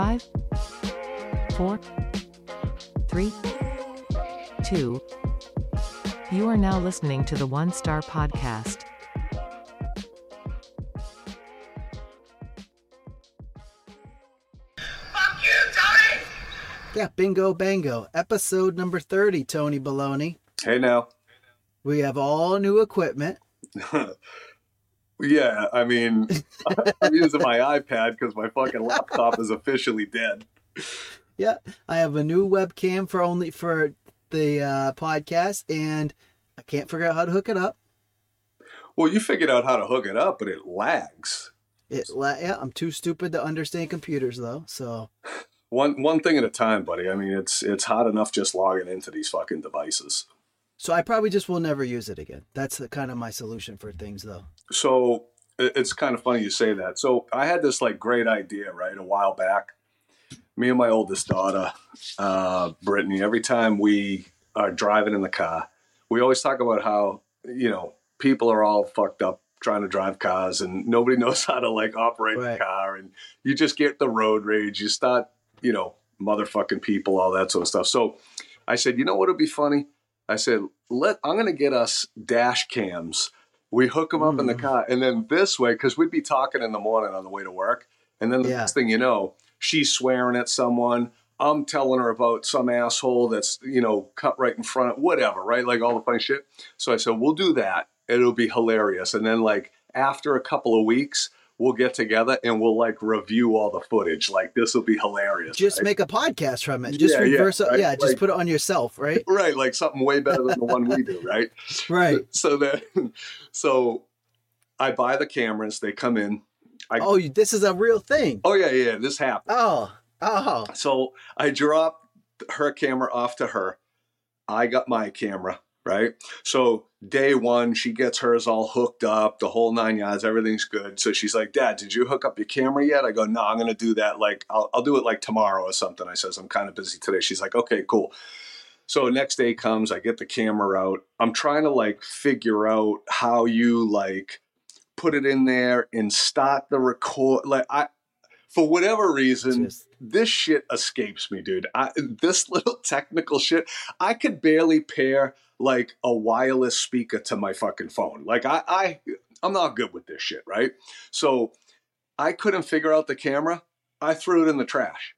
Five, four, three, two. You are now listening to the One Star Podcast. Fuck you, Tony! Yeah, bingo bango. Episode number 30, Tony Baloney. Hey now. We have all new equipment. yeah, I mean, I'm using my iPad because my fucking laptop is officially dead. Yeah, I have a new webcam for only for the uh, podcast, and I can't figure out how to hook it up. Well, you figured out how to hook it up, but it lags. It, la- yeah, I'm too stupid to understand computers though. So One one thing at a time, buddy. I mean, it's it's hot enough just logging into these fucking devices. So I probably just will never use it again. That's the, kind of my solution for things though. So it's kind of funny you say that. So I had this like great idea, right, a while back. Me and my oldest daughter, uh, Brittany, every time we are driving in the car, we always talk about how, you know, people are all fucked up trying to drive cars and nobody knows how to like operate Right. the car. And you just get the road rage. You start, you know, motherfucking people, all that sort of stuff. So I said, you know what would be funny? I said, let I'm gonna get us dash cams. We hook them up in the Mm. car, and then this way, because we'd be talking in the morning on the way to work, and then the Yeah. next thing you know, she's swearing at someone. I'm telling her about some asshole that's you know cut right in front of whatever, right? Like all the funny shit. So I said, we'll do that. It'll be hilarious. And then like after a couple of weeks, we'll get together and we'll like review all the footage. Like this will be hilarious. Just right? make a podcast from it. Just Yeah, yeah, reverse it. right? Yeah, just Like- put it on yourself, right? right, like something way better than the one we do, right? Right. So then, so I buy the cameras. They come in. I, Oh, this is a real thing. oh yeah, yeah. This happened. Oh, oh, So I drop her camera off to her. I got my camera, right? So day one, she gets hers all hooked up, the whole nine yards, everything's good. So she's like, Dad, did you hook up your camera yet? I go, No, I'm gonna do that. Like, I'll, I'll do it like tomorrow or something. I says, I'm kind of busy today. She's like, Okay, cool. So next day comes, I get the camera out. I'm trying to like figure out how you like put it in there and start the record. Like I, for whatever reason, Just- this shit escapes me, dude. I, this little technical shit, I could barely pair like a wireless speaker to my fucking phone. Like I, I, I'm not good with this shit, right? So I couldn't figure out the camera. I threw it in the trash.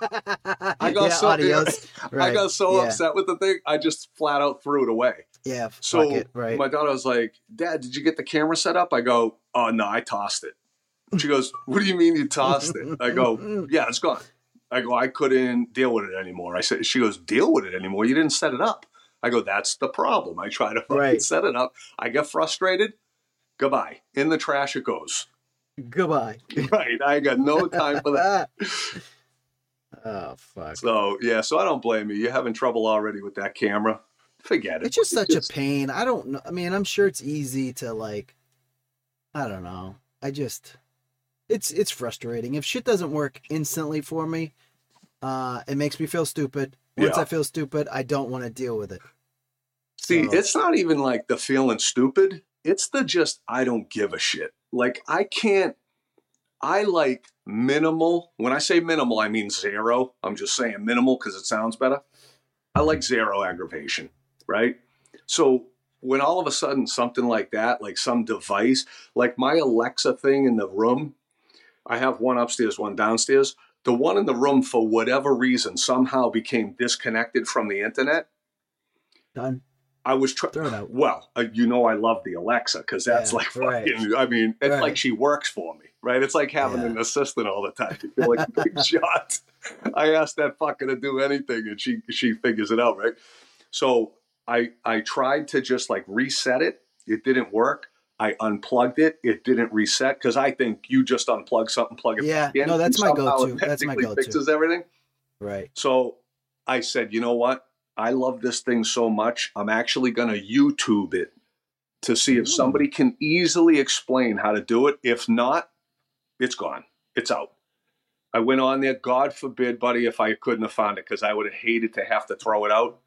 I got yeah, so adios. I got so yeah. upset with the thing, I just flat out threw it away. Yeah, So it, right. my daughter was like, "Dad, did you get the camera set up?" I go, "Oh no, I tossed it." She goes, "What do you mean you tossed it?" I go, "Yeah, it's gone." I go, "I couldn't deal with it anymore." I said, "She goes, deal with it anymore? You didn't set it up." I go, "That's the problem. I try to fucking Right. set it up. I get frustrated. Goodbye. In the trash it goes. Goodbye. right. I got no time for that. oh fuck. So yeah. So I don't blame you. You're having trouble already with that camera. Forget it. It's just such It's- a pain. I don't know. I mean, I'm sure it's easy to like. I don't know. I just, it's it's frustrating. If shit doesn't work instantly for me, uh, it makes me feel stupid. Once Yeah. I feel stupid, I don't want to deal with it. See, So- it's not even like the feeling stupid. It's the just I don't give a shit. Like I can't. I like minimal. When I say minimal, I mean zero. I'm just saying minimal because it sounds better. I like zero aggravation, right? So when all of a sudden something like that, like some device, like my Alexa thing in the room, I have one upstairs, one downstairs. The one in the room, for whatever reason, somehow became disconnected from the internet. Done. I was trying. Throw it out. Well, uh, you know, I love the Alexa because that's Yeah, like right. fucking. I mean, it's Right. like she works for me, right? It's like having Yeah. an assistant all the time. You feel like a big shot. I asked that fucker to do anything, and she she figures it out, right? So I I tried to just like reset it. It didn't work. I unplugged it. It didn't reset because I think you just unplug something, plug it Yeah, back in. no, that's my go-to. That's my go-to. Fixes everything. Right. So I said, you know what? I love this thing so much. I'm actually going to YouTube it to see if somebody can easily explain how to do it. If not, it's gone. It's out. I went on there. God forbid, buddy, if I couldn't have found it because I would have hated to have to throw it out.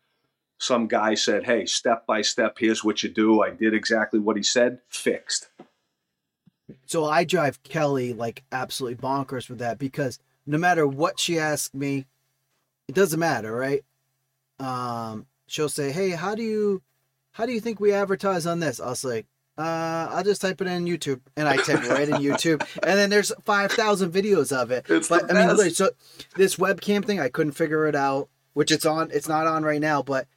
Some guy said, hey, step by step, here's what you do. I did exactly what he said, fixed. So I drive Kelly like absolutely bonkers with that because no matter what she asks me, it doesn't matter, right? Um, she'll say, "Hey, how do you, how do you think we advertise on this?" I was like, uh, "I'll just type it in YouTube," and I type it right in YouTube, and then there's five thousand videos of it. It's but I mean, so this webcam thing, I couldn't figure it out. Which it's on, it's not on right now, but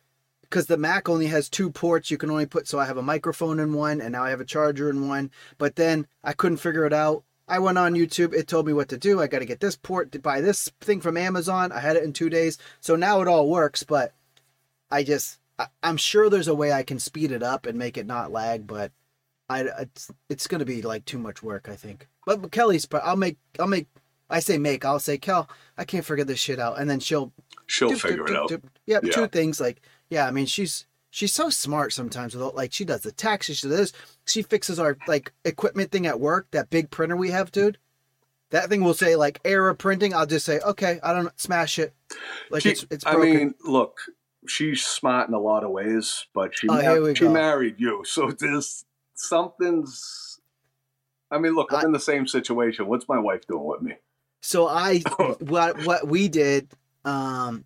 because the Mac only has two ports, you can only put. So I have a microphone in one, and now I have a charger in one. But then I couldn't figure it out. I went on YouTube. It told me what to do. I got to get this port to buy this thing from Amazon. I had it in two days, so now it all works. But I just, I, I'm sure there's a way I can speed it up and make it not lag. But I, it's, it's gonna be like too much work. I think. But, but Kelly's, but I'll make, I'll make. I say make. I'll say Kel. I can't figure this shit out, and then she'll She'll doop, figure doop, it doop, out. Yep, Yeah. two things like yeah. I mean, she's she's so smart sometimes. With all, like she does the taxes, she does. She fixes our like equipment thing at work. That big printer we have, dude. That thing will say like error printing. I'll just say okay. I don't smash it. Like She- it's it's I mean, look, she's smart in a lot of ways, but she Oh, we she go. married you, so there's something's. I mean, look, I'm I- in the same situation. What's my wife doing with me? so I what what we did, um,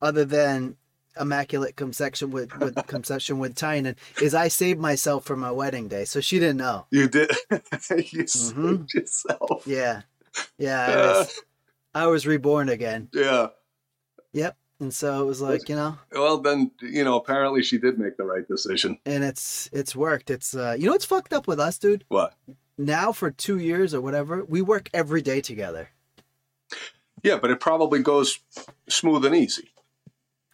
other than immaculate conception with with conception with Tynan, is I saved myself for my wedding day, so she didn't know. You did. you saved Mhm. yourself. Yeah, yeah. I was, I was reborn again. Yeah. Yep. And so it was like you know Well, then you know. Apparently, she did make the right decision. and it's it's worked it's uh you know it's fucked up with us dude What? now for two years or whatever we work every day together Yeah, but it probably goes smooth and easy.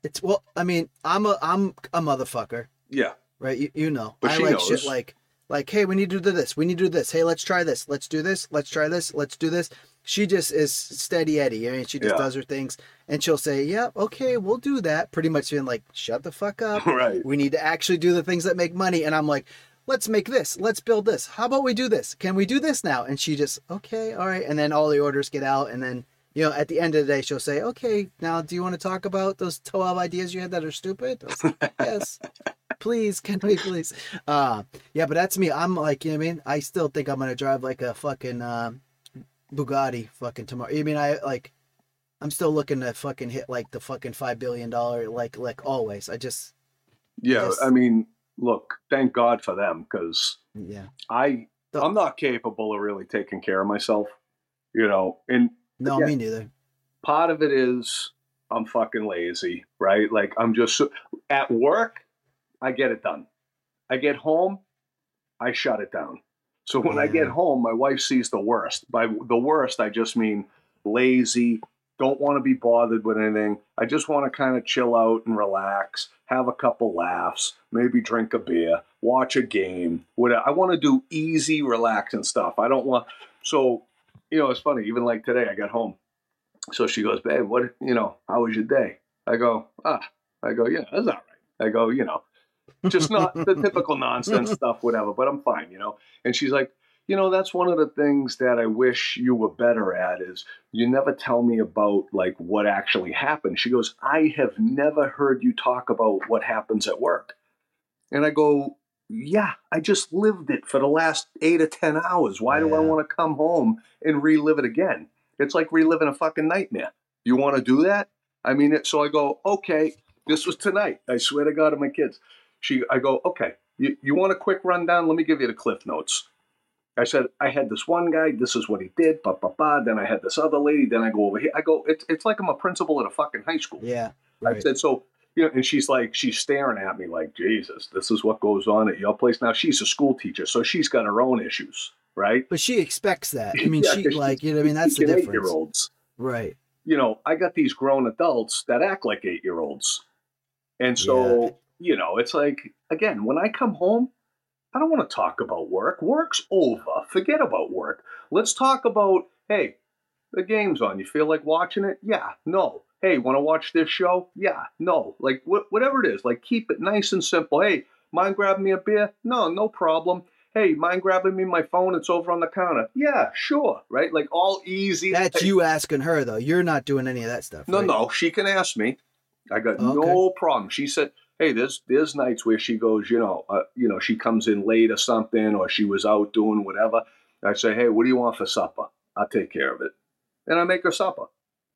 It's well i mean i'm a i'm a motherfucker Yeah. right you, you know But i she like knows. shit like like hey we need to do this we need to do this hey let's try this let's do this let's try this let's do this she just is steady eddie i mean she just Yeah. does her things and she'll say yeah okay we'll do that pretty much being like shut the fuck up Right. We need to actually do the things that make money. And I'm like, let's make this. Let's build this. How about we do this? Can we do this now? And she just, okay, all right. And then all the orders get out. And then, you know, at the end of the day, she'll say, okay, now do you want to talk about those 12 ideas you had that are stupid? Like, yes. Please, can we please? Uh, yeah, but that's me. I'm like, you know what I mean? I still think I'm going to drive like a fucking uh, Bugatti fucking tomorrow. I mean, I like, I'm still looking to fucking hit like the fucking $5 billion, like, like always. I just, Yeah. Yes. I mean, look. Thank God for them because yeah. I The- I'm not capable of really taking care of myself. You know, and No, Yeah. me neither. part of it is I'm fucking lazy, right? Like I'm just at work, I get it done. I get home, I shut it down. So when I get home, my wife sees the worst. By the worst, I just mean lazy, don't want to be bothered with anything. I just want to kind of chill out and relax, have a couple laughs, maybe drink a beer, watch a game. Whatever. I want to do easy, relaxing stuff. I don't want. So, you know, it's funny. Even like today, I got home. So she goes, babe, what, you know, how was your day? I go, ah, I go, yeah, that's all right. I go, you know, just not the typical nonsense stuff, whatever, but I'm fine, you know. And she's like, you know, that's one of the things that I wish you were better at is you never tell me about like what actually happened. She goes, I have never heard you talk about what happens at work. And I go, yeah, I just lived it for the last eight or 10 hours. Why do I want to come home and relive it again? It's like reliving a fucking nightmare. You want to do that? I mean, it, so I go, okay, this was tonight. I swear to God to my kids. She, I go, okay, you, you want a quick rundown? Let me give you the cliff notes. I said, I had this one guy, this is what he did, ba ba ba. Then I had this other lady, then I go over here. I go, it's, it's like I'm a principal at a fucking high school. Yeah. I said, so, you know, and she's like, she's staring at me like, Jesus, this is what goes on at your place. Now, she's a school teacher, so she's got her own issues, right? But she expects that. I mean, Yeah, she like you know. I mean, that's the difference. Eight-year-olds. Right. You know, I got these grown adults that act like eight-year-olds. And so, Yeah. you know, it's like, again, when I come home, I don't want to talk about work. Work's over. Forget about work. Let's talk about, hey, the game's on. You feel like watching it? Yeah. No. Hey, want to watch this show? Yeah. No. Like wh- whatever it is, like keep it nice and simple. Hey, mind grabbing me a beer? No, no problem. Hey, mind grabbing me my phone? It's over on the counter. Yeah, sure. Right? Like all easy. That's Hey, you asking her though. You're not doing any of that stuff. no, right? no, she can ask me. I got Okay. no problem. She said, "Hey, there's there's nights where she goes, you know, uh, you know, she comes in late or something, or she was out doing whatever." I say, "Hey, what do you want for supper? I'll take care of it." and I make her supper.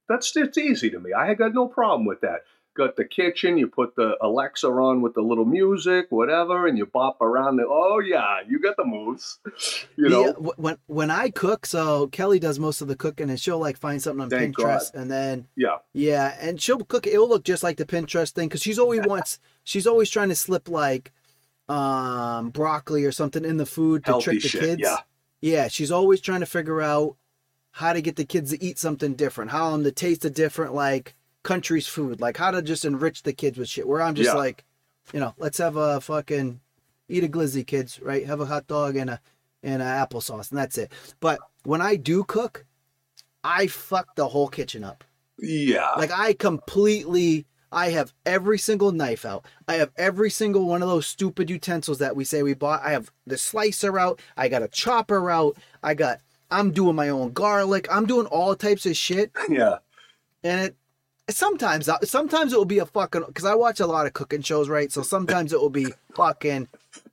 That's it's easy to me. I got no problem with that. Got the kitchen, you put the Alexa on with the little music, whatever, and you bop around. The, oh yeah, you got the moves. You know, Yeah, when when I cook, so Kelly does most of the cooking, and she'll like find something on Thank Pinterest, and then yeah, yeah, and she'll cook. it. It'll look just like the Pinterest thing because she's always wants. She's always trying to slip like um broccoli or something in the food to healthy trick the shit. kids. Yeah, Yeah, she's always trying to figure out how to get the kids to eat something different, how them to taste a different like country's food, like how to just enrich the kids with shit. Where I'm just Yeah. like, you know, let's have a fucking eat a glizzy, kids, right? Have a hot dog and a and a applesauce, and that's it. But when I do cook, I fuck the whole kitchen up. yeah. Like I completely I have every single knife out. I have every single one of those stupid utensils that we say we bought. I have the slicer out. I got a chopper out. I got I'm doing my own garlic. I'm doing all types of shit. yeah. And it sometimes sometimes it will be a fucking because I watch a lot of cooking shows, right? So sometimes it will be fucking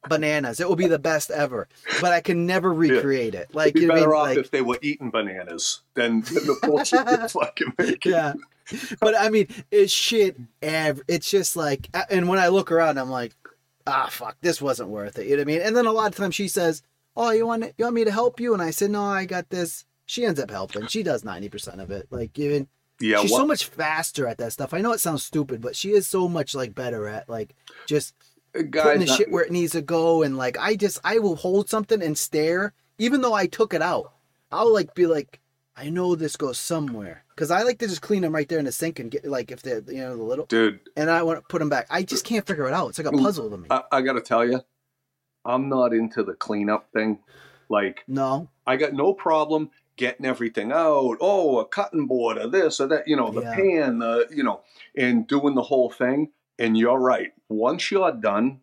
bananas. It will be the best ever, but I can never recreate it. Like It'd be you know what I better off Like, if they were eating bananas than, than the bullshit you're fucking making. yeah but i mean it's shit ev- it's just like and when i look around i'm like ah fuck this wasn't worth it you know what i mean and then a lot of times she says oh you want you want me to help you? And i said no i got this. She ends up helping. She does 90% of it. Like even Yeah, she's what- so much faster at that stuff. I know it sounds stupid but she is so much like better at like just uh, putting the not- shit where it needs to go. And like i just i will hold something and stare even though i took it out. I'll like be like i know this goes somewhere. Because i like to just clean them right there in the sink and get like if they're you know the little dude, and i want to put them back. I just can't figure it out. It's like a puzzle to me. I, I got to tell you, I'm not into the cleanup thing. Like, no I got no problem getting everything out. Oh, a cutting board or this or that, you know, the Yeah. pan, the, you know, and doing the whole thing. And you're right. Once you're done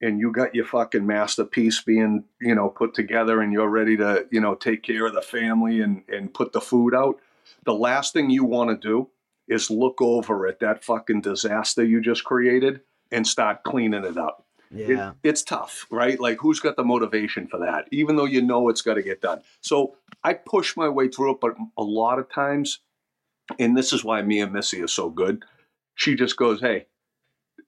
and you got your fucking masterpiece being, you know, put together and you're ready to, you know, take care of the family and, and put the food out, the last thing you want to do is look over at that fucking disaster you just created and start cleaning it up. It- yeah it's tough, right? Like, who's got the motivation for that? Even though you know it's got to get done. So I push my way through it, but a lot of times, and this is why me and Missy are so good. She just goes, "Hey,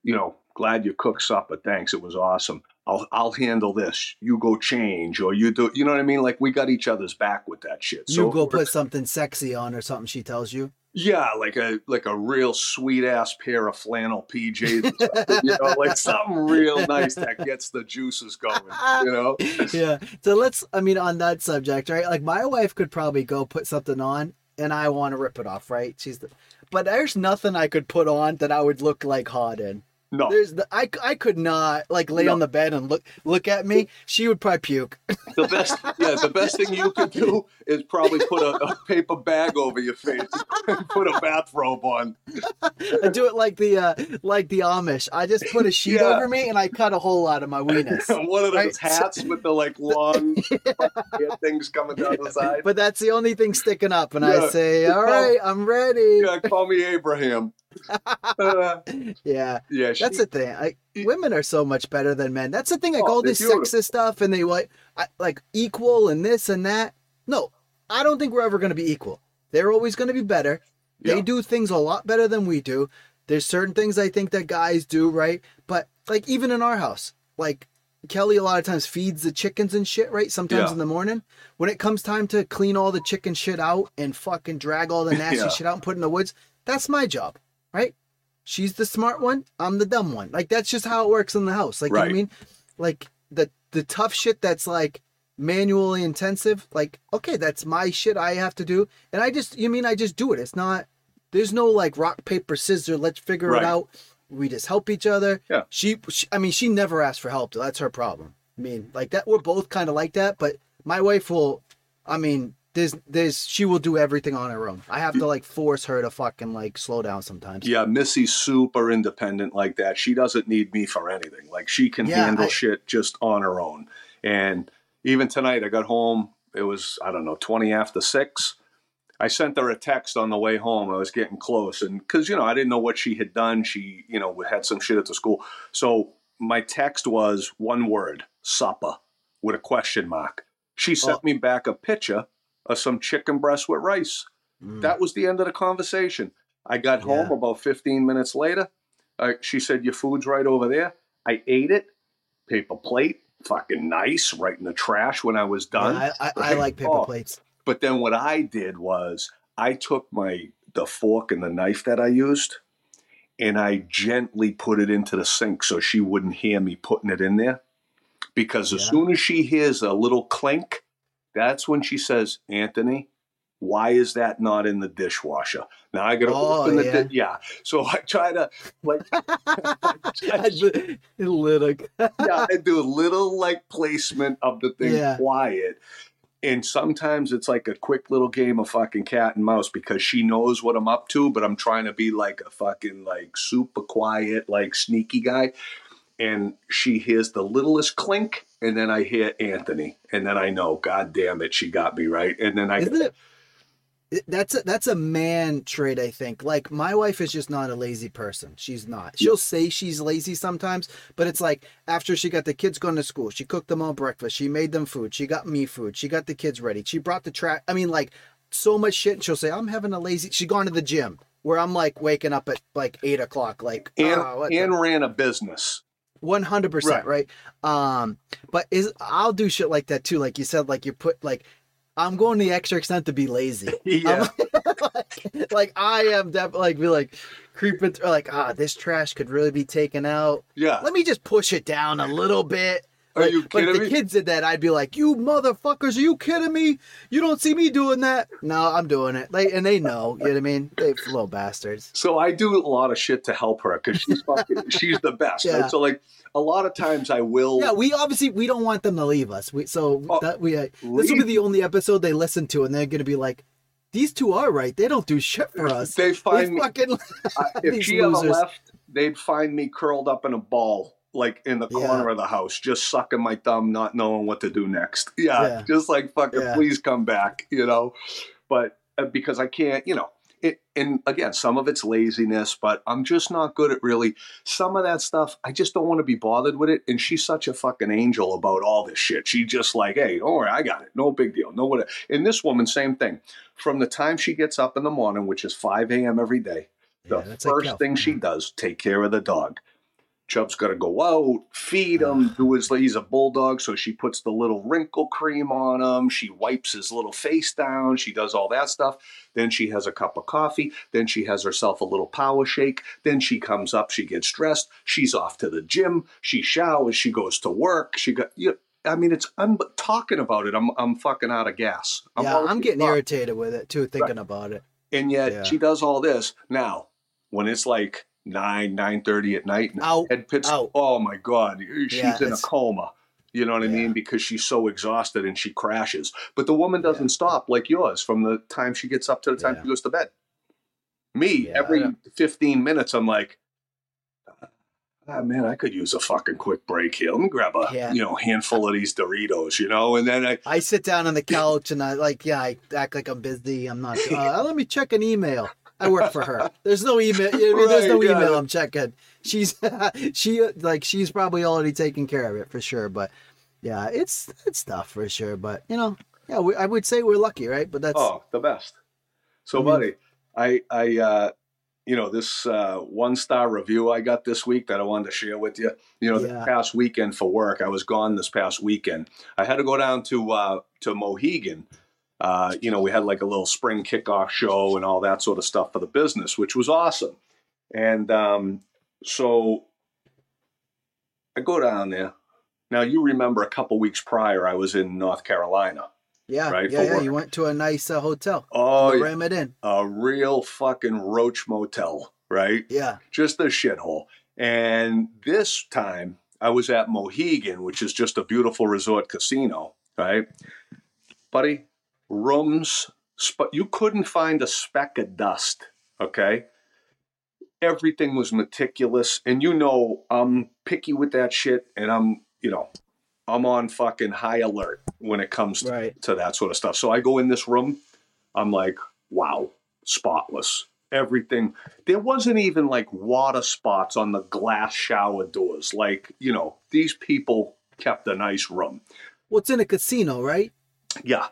you know, glad you cooked supper. Thanks, it was awesome. I'll I'll handle this. You go change, or you do. You know what I mean? Like we got each other's back with that shit. So you go put something sexy on or something she tells you Yeah, like a like a real sweet ass pair of flannel PJs, you know, like something real nice that gets the juices going. You know? yeah. So let's, I mean, on that subject, right? Like my wife could probably go put something on and I want to rip it off, right? She's the, but there's nothing I could put on that I would look like hot in. No, There's the, I, I could not like lay No. on the bed and look, look at me. She would probably puke. the best yeah, the best thing you could do is probably put a, a paper bag over your face and put a bathrobe on. I do it like the, uh, like the Amish. I just put a sheet Yeah. over me and I cut a hole out of my weenus. One of those Right. hats with the like long things coming down the side. But that's the only thing sticking up. And I say, all right, I'm ready. yeah, call me Abraham. Uh, Yeah. yeah, she, That's the thing. I, women are so much better than men. That's the thing. Like Oh, all this sexist stuff, and they like, I, like equal and this and that. No, I don't think we're ever going to be equal. They're always going to be better. They Yeah. do things a lot better than we do. There's certain things I think that guys do right, but like even in our house, like Kelly a lot of times feeds the chickens and shit, right? Sometimes Yeah. in the morning. When it comes time to clean all the chicken shit out and fucking drag all the nasty Yeah. shit out and put in the woods, that's my job, right? She's the smart one, I'm the dumb one. Like that's just how it works in the house. Like you know what I mean? Like the the tough shit that's like manually intensive, like, okay, that's my shit I have to do. And I just you mean I just do it. It's not there's no like rock, paper, scissors, let's figure Right. it out. We just help each other. Yeah. She, she I mean, she never asks for help, though. That's her problem. I mean, like that we're both kind of like that, but my wife will I mean, there's there's she will do everything on her own. I have to like force her to fucking like slow down sometimes. yeah, Missy's super independent like that. She doesn't need me for anything. Like she can Yeah, handle I- shit just on her own. And even tonight, I got home. It was I don't know twenty after six. I sent her a text on the way home. I was getting close, and because you know I didn't know what she had done. She you know had some shit at the school. So my text was one word: supper with a question mark. She sent Oh. me back a picture some chicken breast with rice. Mm. That was the end of the conversation. I got home Yeah. about 15 minutes later. Uh, she said, Your food's right over there. I ate it, paper plate, fucking nice, right in the trash when I was Yeah, done. I, I, I like paper Oh. plates. But then what I did was I took my the fork and the knife that I used and I gently put it into the sink so she wouldn't hear me putting it in there. Because as Yeah. soon as she hears a little clink, that's when she says, Anthony, why is that not in the dishwasher? Now I gotta Oh, open the yeah. di- yeah. So I try to like Little. yeah, I do a little like placement of the thing Yeah. quiet. And sometimes it's like a quick little game of fucking cat and mouse because she knows what I'm up to, but I'm trying to be like a fucking like super quiet, like sneaky guy. And she hears the littlest clink, and then I hear Anthony, and then I know, God damn it, she got me right. And then I Isn't it? That's a, that's a man trait, I think. Like my wife is just not a lazy person. She's not. She'll say she's lazy sometimes, but it's like after she got the kids going to school, she cooked them all breakfast, she made them food, she got me food, she got the kids ready, she brought the track. I mean, like so much shit. And she'll say, "I'm having a lazy." She gone to the gym where I'm like waking up at like eight o'clock, like and, "Ah, what the and ran a business. One hundred percent, right? Um, but is I'll do shit like that too. Like you said, like you put like I'm going the extra extent to be lazy. Yeah. like, like, I am definitely like be like creeping through like ah this trash could really be taken out. Yeah. Let me just push it down a little bit. Are Like, you kidding the me? kids did that, I'd be like, "You motherfuckers, are you kidding me? You don't see me doing that? No, I'm doing it." Like, and they know, you know what I mean? They little bastards. So I do a lot of shit to help her because she's fucking, she's the best. Yeah. Right? So like a lot of times I will. Yeah, we obviously we don't want them to leave us. We so Oh, that we uh, this will be the only episode they listen to, and they're gonna be like, "These two are right. They don't do shit for us. They find they fucking I- if she ever left, they'd find me curled up in a ball, like in the Yeah. corner of the house, just sucking my thumb, not knowing what to do next. Yeah, Yeah. just like fucking, Yeah. please come back, you know. But uh, because I can't, you know. It, and again, some of it's laziness, but I'm just not good at really some of that stuff. I just don't want to be bothered with it. And she's such a fucking angel about all this shit. She just like, hey, don't worry, I got it. No big deal. No what. And this woman, same thing. From the time she gets up in the morning, which is 5 a.m. every day, the Yeah, like first thing she does, take care of the dog. Chubb's got to go out, feed him, do his. He's a bulldog, so she puts the little wrinkle cream on him. She wipes his little face down. She does all that stuff. Then she has a cup of coffee. Then she has herself a little power shake. Then she comes up. She gets dressed. She's off to the gym. She showers. She goes to work. She got. You I mean, it's. I'm talking about it. I'm. I'm fucking out of gas. yeah, I'm getting irritated with it too, thinking about it. And yet Yeah. she does all this. Now, when it's like nine, nine thirty at night, and Out, head pits. out. Oh my god, she's Yeah, in a coma. You know what I mean? Because she's so exhausted and she crashes. But the woman doesn't Yeah. stop like yours from the time she gets up to the time Yeah. she goes to bed. Me, Yeah, every 15 minutes, I'm like, ah, man, I could use a fucking quick break here. Let me grab a Yeah. you know handful of these Doritos, you know, and then I I sit down on the couch and I like, yeah, I act like I'm busy. I'm not. Uh, let me check an email. I work for her. There's no email. you know what I mean? There's no Right, email. I'm checking. She's she like she's probably already taking care of it for sure. But yeah, it's it's tough for sure. But you know, yeah, we, I would say we're lucky, right? But that's Oh, the best. So, buddy, I, I, uh, you know, this uh, one star review I got this week that I wanted to share with you. You know, Yeah. this past weekend for work, I was gone this past weekend. I had to go down to uh, to Mohegan. Uh, you know, we had like a little spring kickoff show and all that sort of stuff for the business, which was awesome. And um, so I go down there. Now, you remember a couple weeks prior, I was in North Carolina. yeah, right, yeah, yeah. work. You went to a nice uh, hotel. Oh, yeah. ram it in. a real fucking roach motel, right? Yeah, Just a shithole. And this time I was at Mohegan, which is just a beautiful resort casino, right? Buddy, rooms, sp- you couldn't find a speck of dust, okay? Everything was meticulous. And you know, I'm picky with that shit and I'm, you know, I'm on fucking high alert when it comes to right. to that sort of stuff. So I go in this room, I'm like, wow, spotless. Everything. There wasn't even like water spots on the glass shower doors. Like, you know, these people kept a nice room. Well, it's in a casino, right? Yeah.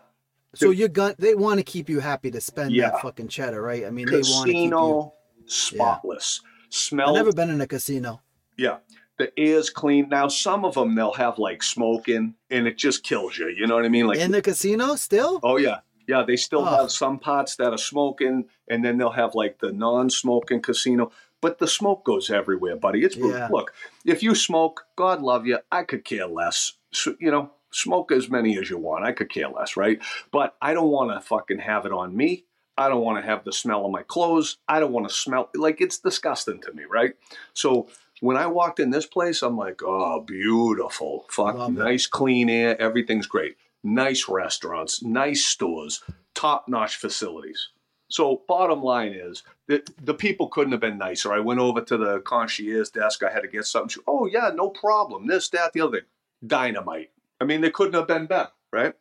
So you're gun. They want to keep you happy to spend Yeah. that fucking cheddar, right? I mean, they want to keep you. Casino, spotless. I've Smell never been in a casino. Yeah. The air's clean. Now, some of them they'll have like smoking and it just kills you. You know what I mean? Like, in the casino still? oh yeah, yeah. They still Oh. have some pots that are smoking, and then they'll have like the non-smoking casino. But the smoke goes everywhere, buddy. It's Yeah. look. If you smoke, God love you. I could care less. So, you know, smoke as many as you want. I could care less, right? But I don't want to fucking have it on me. I don't want to have the smell of my clothes. I don't want to smell like it's disgusting to me, right? So when I walked in this place, I'm like, oh, beautiful. Fuck, Love it. nice clean air. Everything's great. Nice restaurants, nice stores, top notch facilities. So bottom line is that the people couldn't have been nicer. I went over to the concierge desk. I had to get something. She, oh yeah, no problem. This, that, the other thing. Dynamite. I mean, they couldn't have been better, right?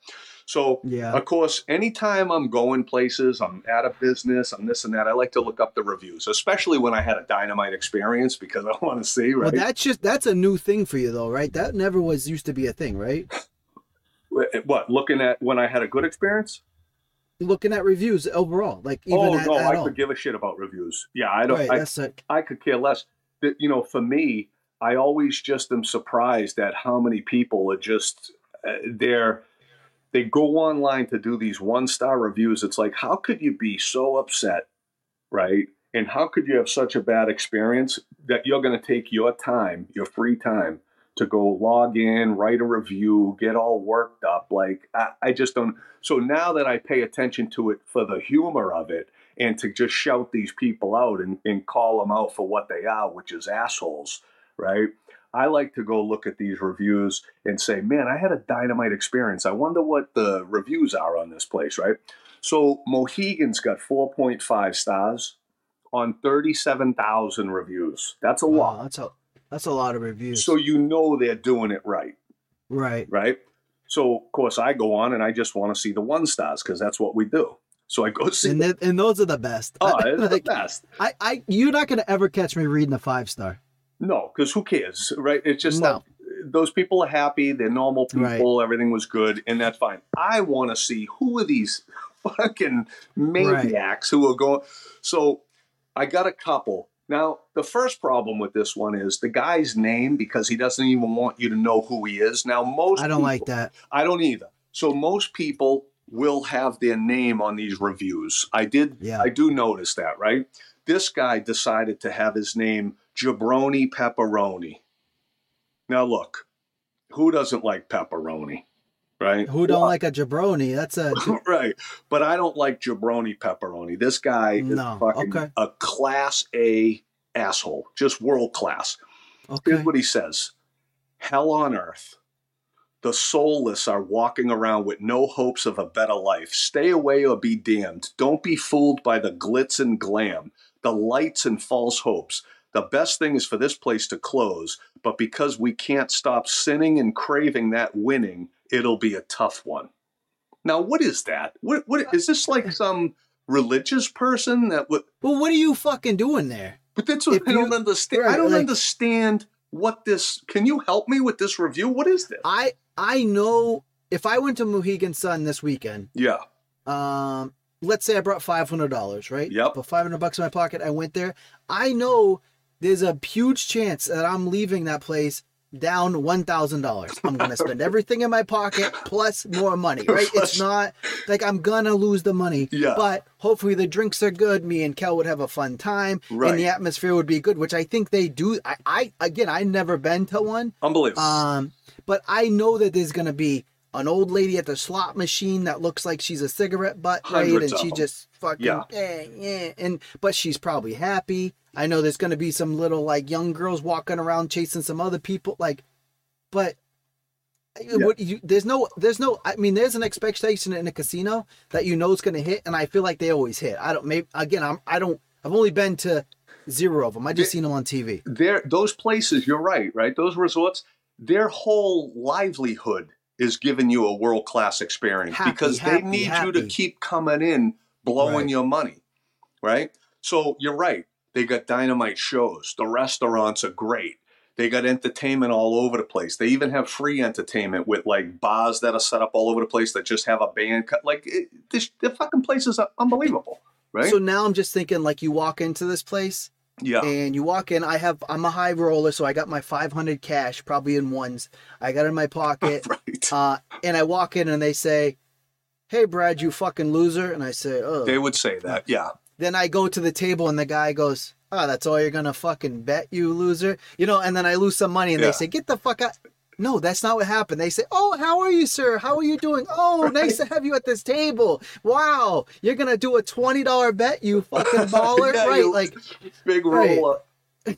So Yeah. of course, anytime I'm going places, I'm at a business, I'm this and that, I like to look up the reviews, especially when I had a dynamite experience because I want to see, Well, that's just that's a new thing for you though, right? That never was used to be a thing, right? what, looking at when I had a good experience? Looking at reviews overall, like even oh, at, no, at I all. could give a shit about reviews. Yeah, I don't, right, I, I could care less. You know, for me, I always just am surprised at how many people are just, uh, they're, they go online to do these one star reviews. It's like, how could you be so upset, right? And how could you have such a bad experience that you're going to take your time, your free time, to go log in, write a review, get all worked up? Like, I, I just don't. So now that I pay attention to it for the humor of it and to just shout these people out and, and call them out for what they are, which is assholes, right? I like to go look at these reviews and say, man, I had a dynamite experience. I wonder what the reviews are on this place, right? So Mohegan's got 4.5 stars on 37,000 reviews. That's a wow, lot. that's a that's a lot of reviews. So you know they're doing it right, right. right? So of course I go on and I just want to see the one stars because that's what we do. So I go see. And, th- and those are the best. oh, it's the best. I, I, you're not gonna ever catch me reading a five star. No, because who cares, right? It's just No. like those people are happy, they're normal people, everything was good, and that's fine. I want to see who are these fucking maniacs who are going. So I got a couple. Now, the first problem with this one is the guy's name because he doesn't even want you to know who he is. Now, most I don't people- like that. I don't either. So most people will have their name on these reviews. I did Yeah. I do notice that, right? This guy decided to have his name Jabroni Pepperoni. Now look, who doesn't like pepperoni? Right? Who don't like a jabroni? That's a right. But I don't like jabroni pepperoni. This guy is No, fucking okay. a class A asshole. Just world class. okay. Here's what he says Hell on earth. The soulless are walking around with no hopes of a better life. Stay away or be damned. Don't be fooled by the glitz and glam, the lights and false hopes. The best thing is for this place to close, but because we can't stop sinning and craving that winning, it'll be a tough one. Now, what is that? What, what is this like some religious person that would Well, what are you fucking doing there? but that's what If I don't understand. I don't like- understand what this. Can you help me with this review? What is this? I I know if I went to Mohegan Sun this weekend, yeah, um, let's say I brought five hundred dollars, right? Yep. Put five hundred bucks in my pocket. I went there. I know there's a huge chance that I'm leaving that place down one thousand dollars. I'm gonna spend everything in my pocket plus more money, right? It's not like I'm gonna lose the money. Yeah. But hopefully the drinks are good. Me and Kel would have a fun time, Right. and the atmosphere would be good, which I think they do. I, I again, I never been to one. unbelievable. Um, but I know that there's gonna be an old lady at the slot machine that looks like she's a cigarette butt, right? Hundreds And she them. just fucking Yeah. eh, eh, and but she's probably happy. I know there's gonna be some little like young girls walking around chasing some other people, like, but. What you, there's no, there's no. I mean, there's an expectation in a casino that you know is going to hit, and I feel like they always hit. I don't. Maybe again, I'm. I don't. I've only been to zero of them. I just seen them on TV. there, those places. You're right. Right. Those resorts. Their whole livelihood is giving you a world class experience Happy, because happy, they need you to keep coming in, blowing Right. your money. Right. So you're right. They got dynamite shows. The restaurants are great. They got entertainment all over the place. They even have free entertainment with like bars that are set up all over the place that just have a band. Cut. Like it, this, the fucking place is unbelievable, right? So now I'm just thinking like you walk into this place yeah, and you walk in. I have I'm a high roller, so I got my 500 cash, probably in ones. I got it in my pocket, right. uh, and I walk in and they say, "Hey, Brad, you fucking loser," and I say, "Oh." They would say that. Yeah, then I go to the table and the guy goes, "Oh, that's all you're gonna fucking bet, you loser," you know. And then I lose some money, and Yeah. they say, "Get the fuck out." No, that's not what happened. They say, "Oh, how are you, sir? How are you doing? Oh, nice to have you at this table. Wow, you're gonna do a twenty dollar bet, you fucking baller, Yeah, right? Like, big Right. roller.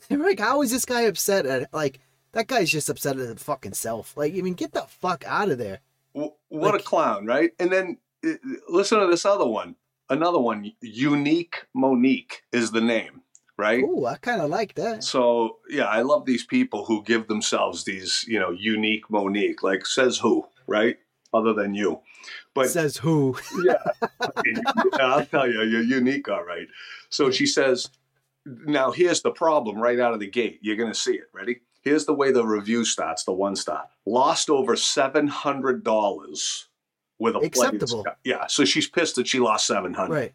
like, how is this guy upset at? Like, that guy's just upset at the fucking self. Like, I mean, get the fuck out of there. What Like- a clown, right? And then uh, listen to this other one. Another one, Unique Monique is the name, right? Ooh, I kind of like that. So yeah, I love these people who give themselves these, you know, unique Monique. Like says who, right? Other than you, but Says who? yeah, I'll tell you, you're unique, all right. So she says, now here's the problem right out of the gate. You're gonna see it. Ready? Here's the way the review starts. The one star lost over seven hundred dollars with a play. Acceptable. Yeah. So she's pissed that she lost seven hundred. Right.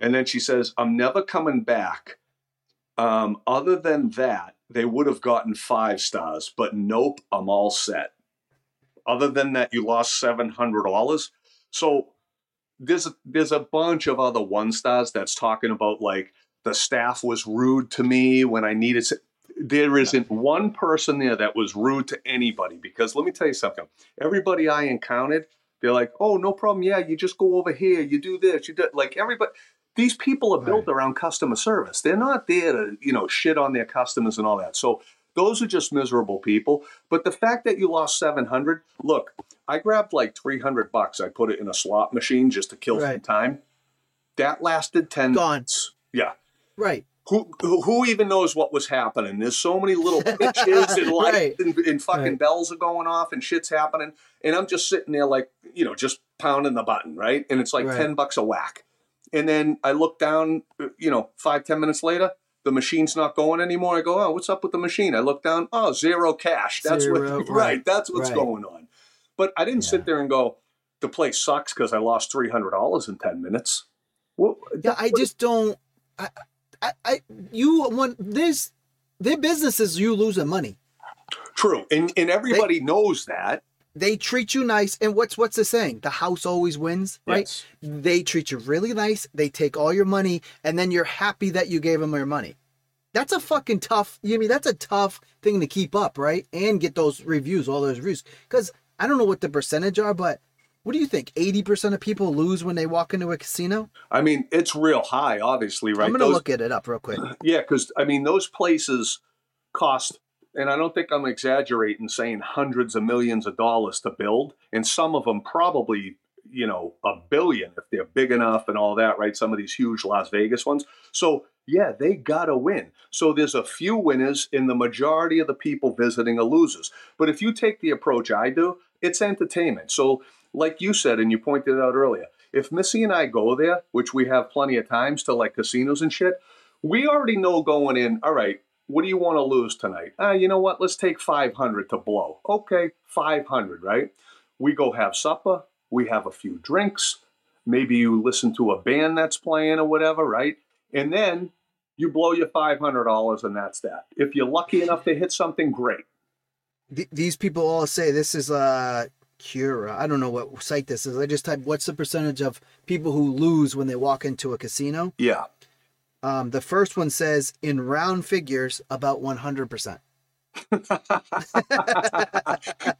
And then she says, I'm never coming back. Um, other than that, they would have gotten five stars, but nope, I'm all set. Other than that, you lost seven hundred dollars. So there's a, there's a bunch of other one stars that's talking about like the staff was rude to me when I needed. To, there isn't one person there that was rude to anybody because let me tell you something. Everybody I encountered, they're like, "Oh, no problem. Yeah, you just go over here. You do this. You do like everybody." These people are built around customer service. They're not there to you know shit on their customers and all that. So those are just miserable people. But the fact that you lost seven hundred, look, I grabbed like three hundred bucks. I put it in a slot machine just to kill some time. That lasted ten Gone. minutes. Yeah. Right. Who, who even knows what was happening? There's so many little pitches and lights Right. and, and fucking Right. bells are going off and shit's happening. And I'm just sitting there like, you know, just pounding the button, right? And it's like Right. 10 bucks a whack. And then I look down, uh, you know, five, ten minutes later, the machine's not going anymore. I go, oh, what's up with the machine? I look down, oh, zero cash. That's Zero, what, right. That's what's going on. But I didn't Yeah. sit there and go, the place sucks because I lost $300 in 10 minutes. Well, Yeah, I just don't. I, I, I you want this? Their businesses, you losing money. True, and and everybody knows that. They treat you nice, and what's what's the saying? The house always wins, right? Yes. They treat you really nice. They take all your money, and then you're happy that you gave them your money. That's a fucking tough. You mean that's a tough thing to keep up, right? And get those reviews, all those reviews. Because I don't know what the percentage are, but what do you think? Eighty percent of people lose when they walk into a casino. I mean, it's real high, obviously, right? I'm gonna Those- look at it up real quick. Yeah, because I mean, those places cost, and I don't think I'm exaggerating saying hundreds of millions of dollars to build, and some of them probably, you know, a billion if they're big enough and all that, right? Some of these huge Las Vegas ones. So yeah, they gotta win. So there's a few winners, and the majority of the people visiting are losers. But if you take the approach I do, it's entertainment. So, like you said, and you pointed out earlier, if Missy and I go there, which we have plenty of times to like casinos and shit, we already know going in, all right, what do you want to lose tonight? Ah, you know what? Let's take 500 to blow. Okay, 500, right? We go have supper, we have a few drinks, maybe you listen to a band that's playing or whatever, right? And then you blow your $500 and that's that. If you're lucky enough to hit something, great. Th- these people all say this is uh Quora. I don't know what site this is. I just type what's the percentage of people who lose when they walk into a casino. Yeah. Um, the first one says in round figures about 100%.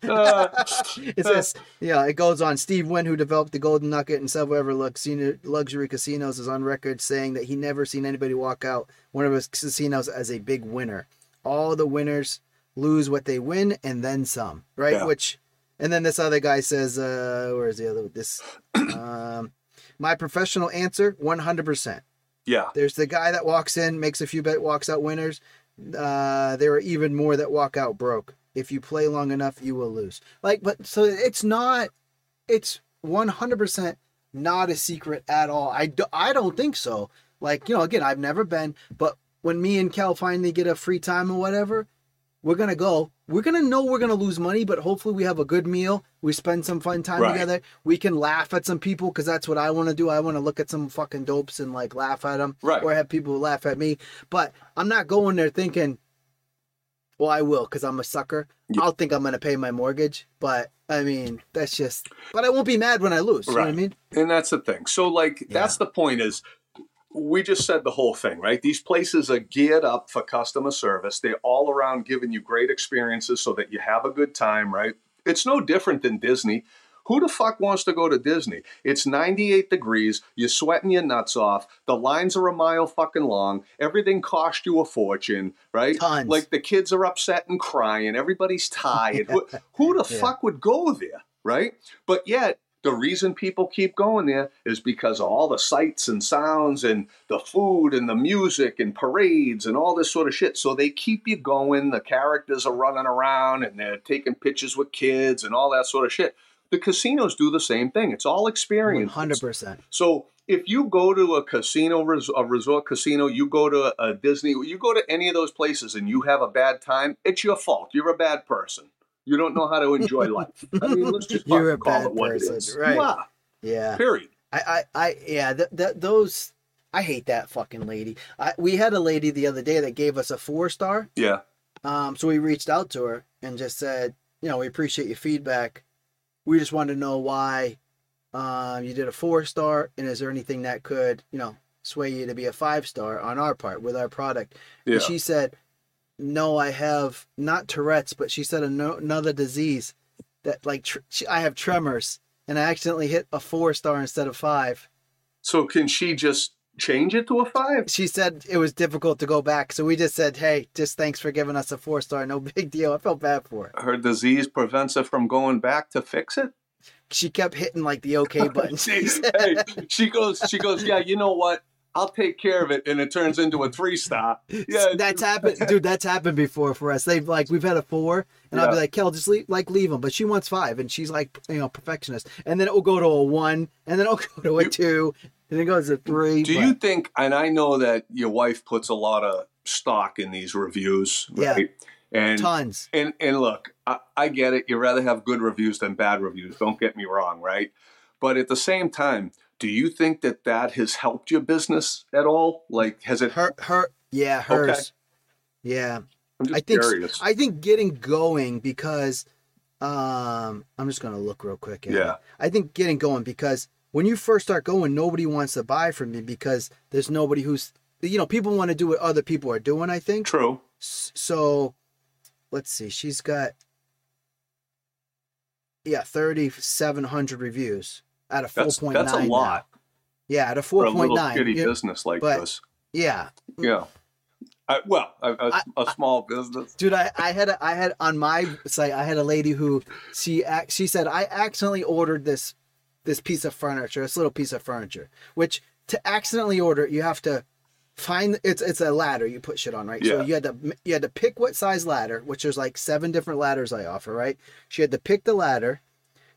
Uh, It says, yeah, it goes on. Steve Wynn, who developed the Golden Nugget and several other luxury luxury casinos, is on record saying that he never seen anybody walk out one of his casinos as a big winner. All the winners lose what they win and then some, right? Yeah. Which, and then this other guy says, uh, where is the other? This, um, my professional answer, 100%. yeah. There's the guy that walks in, makes a few bet, walks out winners. Uh, there are even more that walk out broke. If you play long enough, you will lose. Like, but so it's not, it's 100% not a secret at all. I, do, I don't think so. Like, you know, again, I've never been, but when me and Cal finally get a free time or whatever, we're gonna go. We're gonna know we're gonna lose money, but hopefully we have a good meal. We spend some fun time Right. together. We can laugh at some people because that's what I want to do. I want to look at some fucking dopes and like laugh at them, Right. or have people laugh at me. But I'm not going there thinking, well, I will because I'm a sucker. Yeah. I'll think I'm gonna pay my mortgage, but I mean that's just. But I won't be mad when I lose. You know what I mean? And that's the thing. So, like, that's the point is we just said the whole thing, right? These places are geared up for customer service. They're all around giving you great experiences so that you have a good time, right? It's no different than Disney. Who the fuck wants to go to Disney? It's 98 degrees. You're sweating your nuts off. The lines are a mile fucking long. Everything cost you a fortune, right? Tons. Like the kids are upset and crying. Everybody's tired. who, who the Yeah. fuck would go there, right? But yet, the reason people keep going there is because of all the sights and sounds and the food and the music and parades and all this sort of shit. So they keep you going. The characters are running around and they're taking pictures with kids and all that sort of shit. The casinos do the same thing. It's all experience. Hundred percent. So if you go to a casino, res- a resort casino, you go to a Disney, you go to any of those places and you have a bad time, it's your fault. You're a bad person. You don't know how to enjoy life. I mean, let's just You're a call bad it what person, it is. right. Yeah. Period. I, I, I yeah, th- th- those, I hate that fucking lady. I, we had a lady the other day that gave us a four star. Yeah. Um, so we reached out to her and just said, you know, we appreciate your feedback. We just wanted to know why um, you did a four star, and is there anything that could, you know, sway you to be a five star on our part with our product? Yeah. And she said, no, I have not Tourette's, but she said ano- another disease that like tr- she, I have tremors, and I accidentally hit a four star instead of five. So can she just change it to a five? she said it was difficult to go back. So we just said, hey, just thanks for giving us a four star. No big deal. I felt bad for her. Her disease prevents her from going back to fix it. She kept hitting like the okay button. She, hey, she goes. She goes. Yeah. You know what? I'll take care of it, and it turns into a three star. Yeah. that's happened, dude. That's happened before for us. They've like we've had a four, and I'll be like, Kel, just leave, like leave them. But she wants five, and she's like, you know, perfectionist. And then it will go to a one, and then it'll go to a You- two, and it goes to three. Do but- you think? And I know that your wife puts a lot of stock in these reviews, Yeah. right? And tons? and and look, I, I get it. You'd rather have good reviews than bad reviews. Don't get me wrong, right? But at the same time, do you think that that has helped your business at all? Like, has it? Her, her, yeah, hers. Okay. Yeah, I'm just I think curious. I think getting going because um I'm just gonna look real quick. it. Yeah. I think getting going because when you first start going, nobody wants to buy from you because there's nobody who's you know people want to do what other people are doing. I think True. So. Let's see. She's got yeah thirty seven hundred reviews out a four point nine. That's point a lot Yeah, out of for a point little nine. business like but- this. Yeah, Yeah. I, well, a, a, I- a small business. dude i i had a, i had on my site i had a lady who she she said i accidentally ordered this this piece of furniture this little piece of furniture which to accidentally order you have to find it's it's a ladder you put shit on right so you had to you had to pick what size ladder which there's like seven different ladders i offer right she had to pick the ladder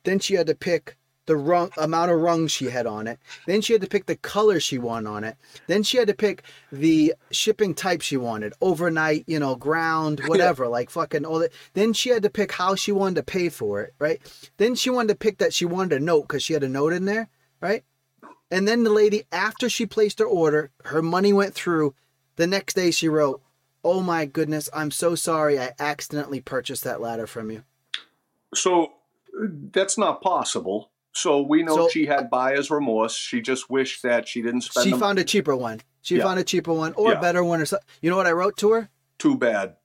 then she had to pick the rung amount of rungs she had on it. Then she had to pick the color she wanted on it. Then she had to pick the shipping type she wanted overnight you know ground whatever like fucking all that. Then she had to pick how she wanted to pay for it right? Then she wanted to pick that she wanted a note because she had a note in there right? And then the lady after she placed her order her money went through. The next day she wrote oh my goodness i'm so sorry i accidentally purchased that ladder from you. So that's not possible. So we know So- she had buyer's remorse. She just wished that she didn't spend she the found a cheaper one she Yeah. found a cheaper one or Yeah. a better one or something you know what i wrote to her too bad.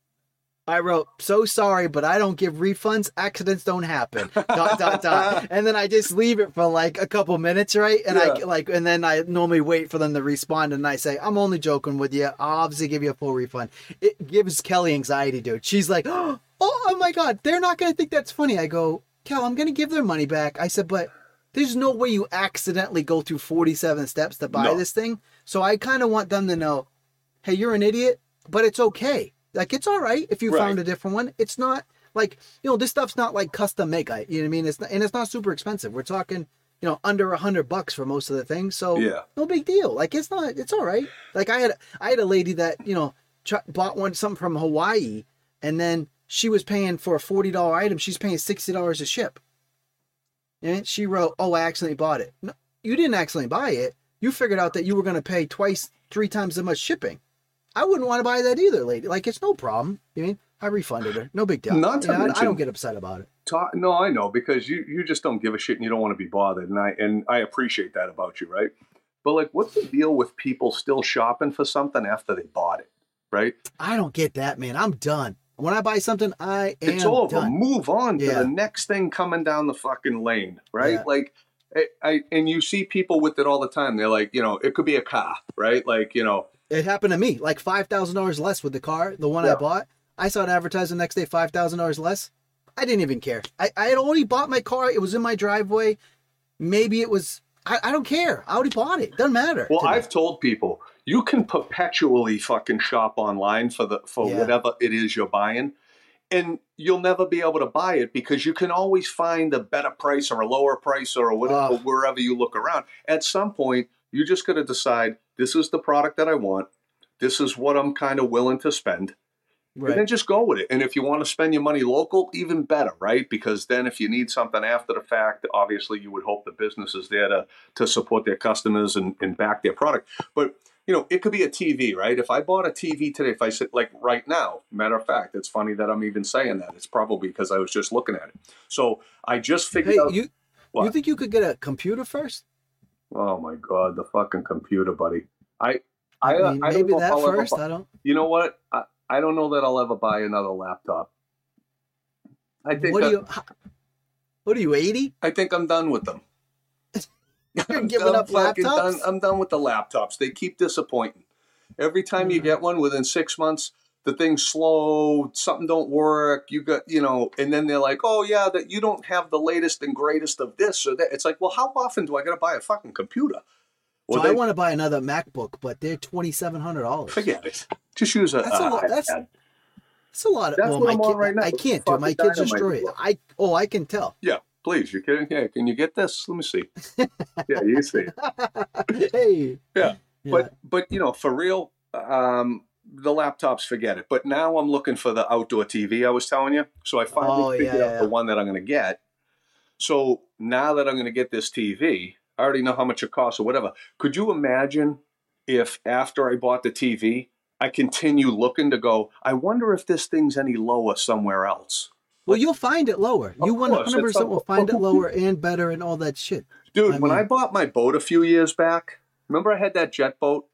I wrote, so sorry, but I don't give refunds. Accidents don't happen. dot dot dot. And then I just leave it for like a couple minutes, right? And I like, and then I normally wait for them to respond, and I say, I'm only joking with you. I'll obviously give you a full refund. It gives Kelly anxiety, dude. She's like, oh, oh my god, they're not gonna think that's funny. I go, Kel, I'm gonna give their money back. I said, but there's no way you accidentally go through 47 steps to buy No. this thing. So I kind of want them to know, hey, you're an idiot, but it's okay. Like it's all right if you Right. found a different one. It's not like you know this stuff's not like custom make. I you know what I mean. It's not, and it's not super expensive. We're talking you know under a hundred bucks for most of the things. So Yeah. no big deal. Like it's not. It's all right. Like I had I had a lady that you know tr- bought one something from Hawaii, and then she was paying for a forty dollar item. She's paying sixty dollars to ship. And she wrote, "Oh, I accidentally bought it." No, you didn't accidentally buy it. You figured out that you were going to pay twice, three times as much shipping. I wouldn't want to buy that either, lady. Like it's no problem. You mean I refunded her, no big deal. Not to You know, I- I, don't get upset about it. Ta- no, I know because you you just don't give a shit and you don't want to be bothered, and I and I appreciate that about you, right? But like, what's the deal with people still shopping for something after they bought it, right? I don't get that, man. I'm done. When I buy something, I am it's over. done. Move on to the next thing coming down the fucking lane, right? Yeah. Like, I, I and you see people with it all the time. They're like, you know, it could be a car, right? Like, you know, It happened to me, like five thousand dollars less with the car, the one I bought. I saw it advertised the next day, five thousand dollars less. I didn't even care. I, I had already bought my car. It was in my driveway. Maybe it was. I, I don't care. I already bought it. Doesn't matter. Well. I've told people you can perpetually fucking shop online for the for Yeah. whatever it is you're buying, and you'll never be able to buy it because you can always find a better price or a lower price or whatever Ugh. wherever you look around. At some point, you're just got to decide this is the product that I want. This is what I'm kind of willing to spend. And then just go with it. And if you want to spend your money local, even better, right? Because then if you need something after the fact, obviously you would hope the business is there to, to support their customers and, and back their product. But you know, it could be a TV, right? If I bought a TV today, if I said like right now, matter of fact, it's funny that I'm even saying that. It's probably because I was just looking at it. So I just figured Hey, out you you think you could get a computer first? Oh my god, the fucking computer, buddy. I I, uh, I mean, I maybe that first. bu- I don't. you know what? I, I don't know that I'll ever buy another laptop. I think What I- are you? how- What are you? Eighty? I think I'm done with them. You're I'm giving done up laptops? Done, I'm done with the laptops. They keep disappointing. Every time you Mhm. get one, within six months, the thing's slow. Something don't work. You got you know, and then they're like, "Oh yeah, that you don't have the latest and greatest of this or that." It's like, well, how often do I got to buy a fucking computer? So Well, I want to buy another MacBook, but they're twenty seven hundred dollars. forget it. Just use a. That's a uh, lot- that's-. It's a lot of. That's well, what I'm on kid, right now. I can't do it. My kids destroy it. I oh, I can tell. Yeah, please. you're kidding? Yeah, can you get this? Let me see. yeah, you see. hey. Yeah, Yeah. But but you know, for real, um, the laptops forget it. But now I'm looking for the outdoor TV I was telling you. So I finally Oh, figured yeah, out yeah. the one that I'm going to get. So now that I'm going to get this TV, I already know how much it costs or whatever. Could you imagine if after I bought the TV, I continue looking to go? I wonder if this thing's any lower somewhere else. Well, you'll find it lower. You Of course, one hundred percent will find it lower and better and all that shit. Dude, I when I bought my boat a few years back, remember I had that jet boat?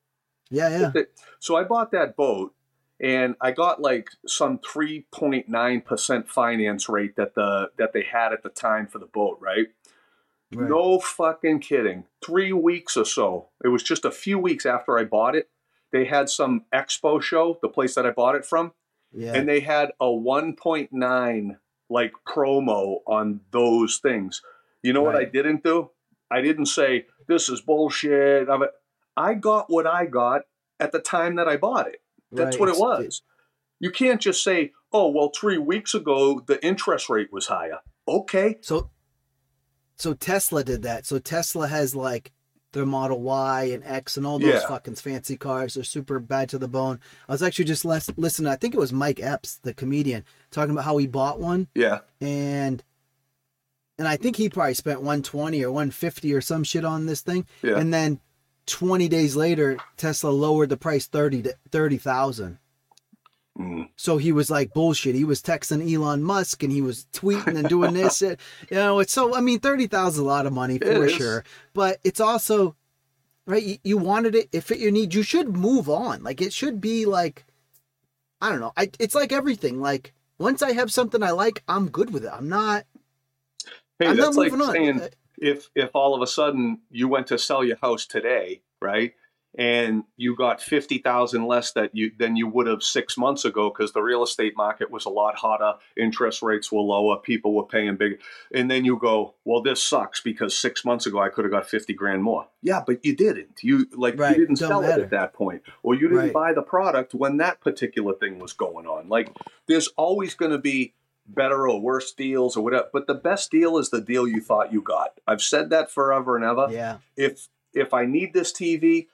Yeah, yeah. So I bought that boat and I got like some 3.9% finance rate that the that they had at the time for the boat, right? Right. No fucking kidding. 3 weeks or so. It was just a few weeks after I bought it. They had some expo show, the place that I bought it from, Yeah. and they had a 1.9 like promo on those things. You know what I didn't do? I didn't say this is bullshit. I'm a- I got what I got at the time that I bought it. That's Right, what it was. You can't just say, "Oh, well, 3 weeks ago the interest rate was higher." Okay. So, so Tesla did that. So Tesla has like their Model Y and X and all those Yeah. fucking fancy cars. They're super bad to the bone. I was actually just les- listening. I think it was Mike Epps, the comedian, talking about how he bought one Yeah. and and I think he probably spent 120 or 150 or some shit on this thing. Yeah. And then 20 days later, Tesla lowered the price 30 to 30,000. Mm. So he was like bullshit. He was texting Elon Musk and he was tweeting and doing this. and, you know, it's so I mean, thirty thousand is a lot of money for It is. sure. But it's also right. You, you wanted it. It fit your needs. You should move on. Like it should be like I don't know. I it's like everything. Like once I have something I like, I'm good with it. I'm not. Hey, I'm that's not like moving on. saying Uh, if if all of a sudden you went to sell your house today, right? And you got fifty thousand less that you than you would have six months ago because the real estate market was a lot hotter, interest rates were lower, people were paying big, and then you go, well, this sucks because six months ago I could have got fifty grand more. Yeah, but you didn't. You like Right, you didn't don't sell it at that point, or you didn't Right. buy the product when that particular thing was going on. Like, there's always going to be better or worse deals or whatever. But the best deal is the deal you thought you got. I've said that forever and ever. yeah. If if I need this TV,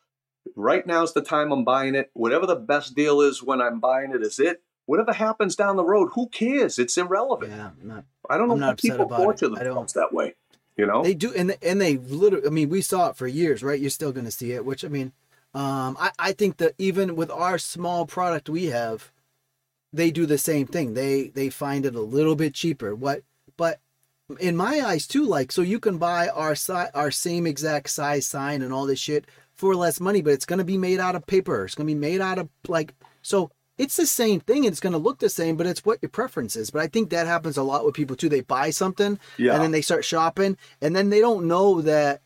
right now's the time I'm buying it. Whatever the best deal is when I'm buying it is it. Whatever happens down the road, who cares? It's irrelevant. Yeah, I'm not I don't know I'm not upset people about it. torture I don't- themselves that way. You know? They do, and and they literally. I mean, we saw it for years, right? You're still going to see it. Which I mean, um, I I think that even with our small product we have, they do the same thing. They they find it a little bit cheaper. What, but in my eyes too, like so you can buy our si- our same exact size sign and all this shit for less money, but it's going to be made out of paper. It's going to be made out of like so. It's the same thing. It's going to look the same, but it's what your preference is. But I think that happens a lot with people too. They buy something yeah. and then they start shopping and then they don't know that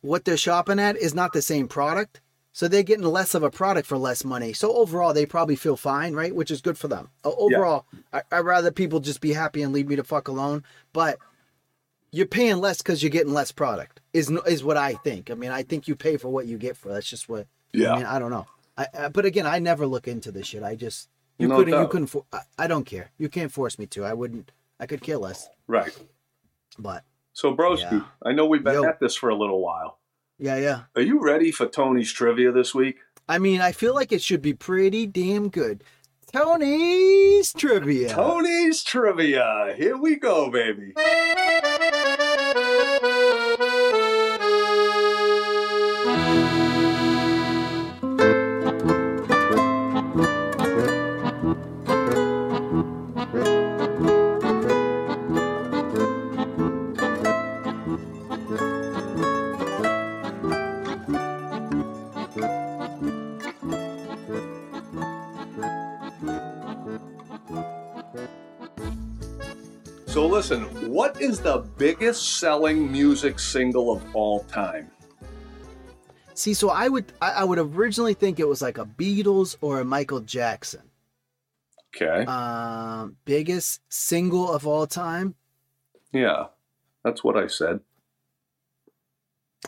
what they're shopping at is not the same product so they're getting less of a product for less money so overall they probably feel fine right which is good for them overall I, i'd rather people just be happy and leave me to fuck alone but you're paying less because you're getting less product is is what i think i mean i think you pay for what you get for that's just what yeah. i mean i don't know I, I but again i never look into this shit i just you No couldn't you couldn't for, I, I don't care you can't force me to i wouldn't i could care less right. but So, Broski, Yeah. I know we've been Yo. at this for a little while. yeah yeah Are you ready for Tony's trivia this week? I mean, I feel like it should be pretty damn good. Tony's trivia. Tony's trivia. Here we go, baby. What is the biggest selling music single of all time? See, so I would I, would originally think it was like a Beatles or a Michael Jackson. Okay. Um, biggest single of all time. Yeah, that's what I said.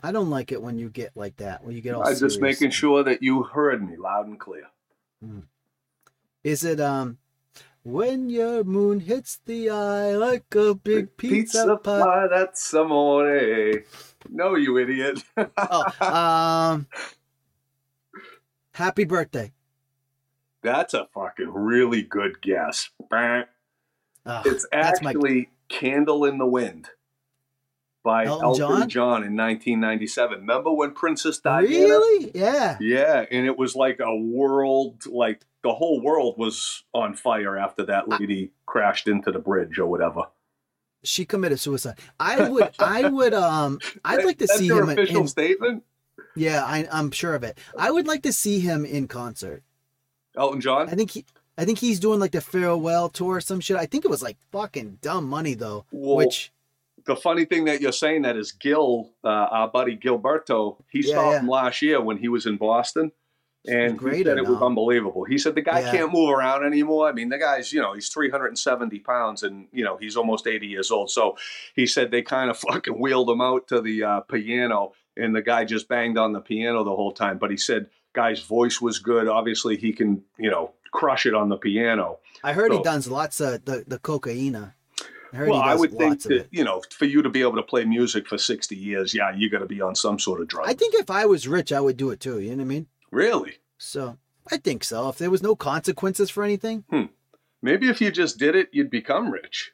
I don't like it when you get like that. When you get all. I'm just making sure that you heard me loud and clear. Is it um, when your moon hits the eye like a big pizza, pie? that's amore. No, you idiot. Oh, um, happy birthday. That's a fucking really good guess. Ugh, It's that's my- actually Candle in the Wind by Elton Elton, John? John? in 1997. Remember when Princess Diana? really? Yeah. Yeah, and it was like a world, like the whole world was on fire after that lady crashed into the bridge or whatever. she committed suicide. I would, I would, um, I'd like to see him. In, official in- statement. yeah, I, I'm sure of it. I would like to see him in concert. Elton John. I think he, I think he's doing like the farewell tour or some shit. I think it was like fucking dumb money though. Well, which the funny thing that you're saying that is Gil, uh, our buddy Gilberto. He Yeah, saw yeah. him last year when he was in Boston, and said it was unbelievable. He said the guy Yeah. can't move around anymore. I mean, the guy's you know he's 370 pounds, and you know he's almost 80 years old. So he said they kind of fucking wheeled him out to the uh, piano, and the guy just banged on the piano the whole time. But he said guy's voice was good. Obviously, he can you know crush it on the piano. I heard so- he does lots of the the cocaine. I Well, I would think that you know, for you to be able to play music for sixty years, yeah, you got to be on some sort of drug. I think if I was rich, I would do it too. You know what I mean? really, So I think so. If there was no consequences for anything, maybe if you just did it, you'd become rich.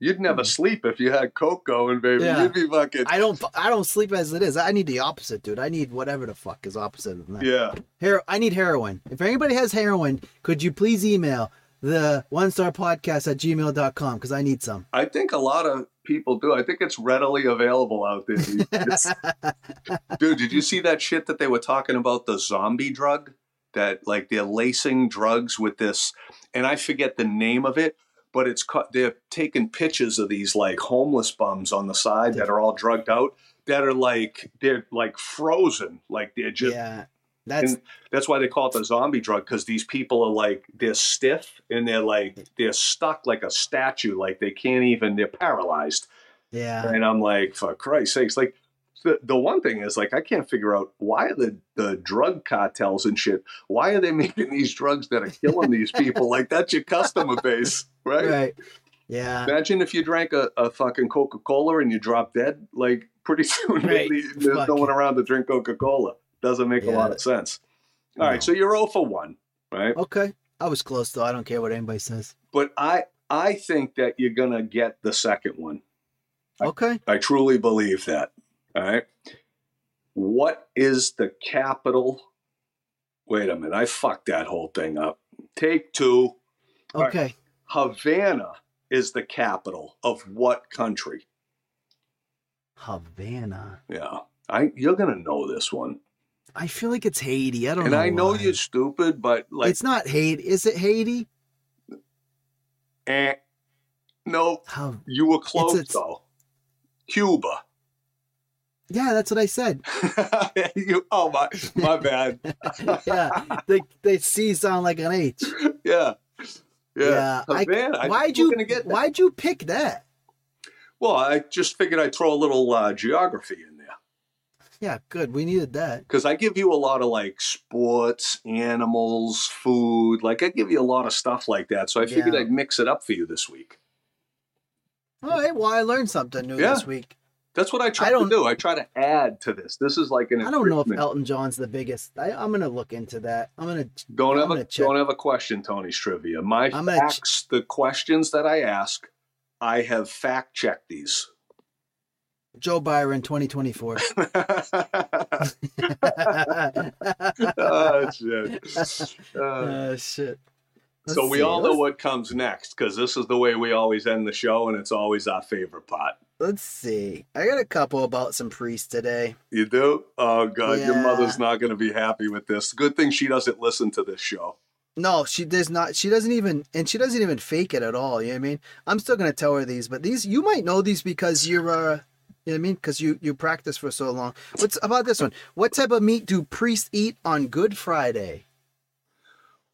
You'd never sleep if you had coke going, baby. Hmm. Yeah. You'd be fucking I don't. I don't sleep as it is. I need the opposite, dude. I need whatever the fuck is opposite of that. yeah. Hero, I need heroin. If anybody has heroin, could you please email the one star podcast at gmail.com because I need some. I think a lot of people do. I think it's readily available out there. Dude, did you see that shit that they were talking about the zombie drug? That like they're lacing drugs with this, and I forget the name of it, but it's ca- they're taking pictures of these like homeless bums on the side that are all drugged out that are like they're like frozen, like they're just. yeah, that's And that's why they call it the zombie drug because these people are like they're stiff and they're like they're stuck like a statue, like they can't even they're paralyzed. yeah. And I'm like, for Christ's sakes, like the, the one thing is like I can't figure out why the, the drug cartels and shit, why are they making these drugs that are killing these people? like that's your customer base, right? Right. Yeah. Imagine if you drank a, a fucking Coca Cola and you drop dead. Like pretty soon Right. there's Fuck. no one around to drink Coca Cola. Doesn't make a lot of sense. All right, No. so you're 0 for 1, right? Okay. I was close though. I don't care what anybody says. But I I think that you're gonna get the second one. Okay. I truly believe that. All right. What is the capital? Wait a minute. I fucked that whole thing up. Take two. All right. Okay. Havana is the capital of what country? Havana. Yeah. I you're gonna know this one. I feel like it's Haiti. I don't And know. And I know why. you're stupid, but like it's not Haiti. Is it Haiti? eh, no, How? you were close it's- though. Cuba. Yeah, that's what I said. you, oh my my bad. yeah, they they C sound like an H. yeah. Yeah. Yeah, I- Havana. I Why'd you gonna get that. Why'd you pick that? Well, I just figured I'd throw a little uh, geography in there Yeah, good. We needed that. because I give you a lot of like sports, animals, food. Like I give you a lot of stuff like that. So I figured Yeah. I'd mix it up for you this week. All right. Well, I learned something new Yeah. this week. That's what I try I to do. I try to add to this. This is like an. I don't know if. Elton John's the biggest. I, I'm gonna look into that. I'm gonna. Don't I'm have a check. don't have a question, Tony's trivia. My I'm gonna ch- the questions that I ask, I have fact checked these. Joe Biden, 2024. oh shit. Uh, Uh, shit. so Let's we see. all know Let's- what comes next because this is the way we always end the show, and it's always our favorite part. Let's see. I got a couple about some priests today. You do? Oh god, your mother's not going to be happy with this. Good thing she doesn't listen to this show. No, she does not. She doesn't even, and she doesn't even fake it at all. You know what I mean? I'm still gonna tell her these, but these you might know these because you're, uh, you know what I mean? Because you you practice for so long. What's about this one? What type of meat do priests eat on Good Friday?